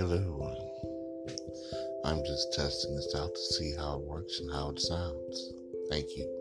Hello. I'm just testing this out to see how it works and how it sounds. Thank you.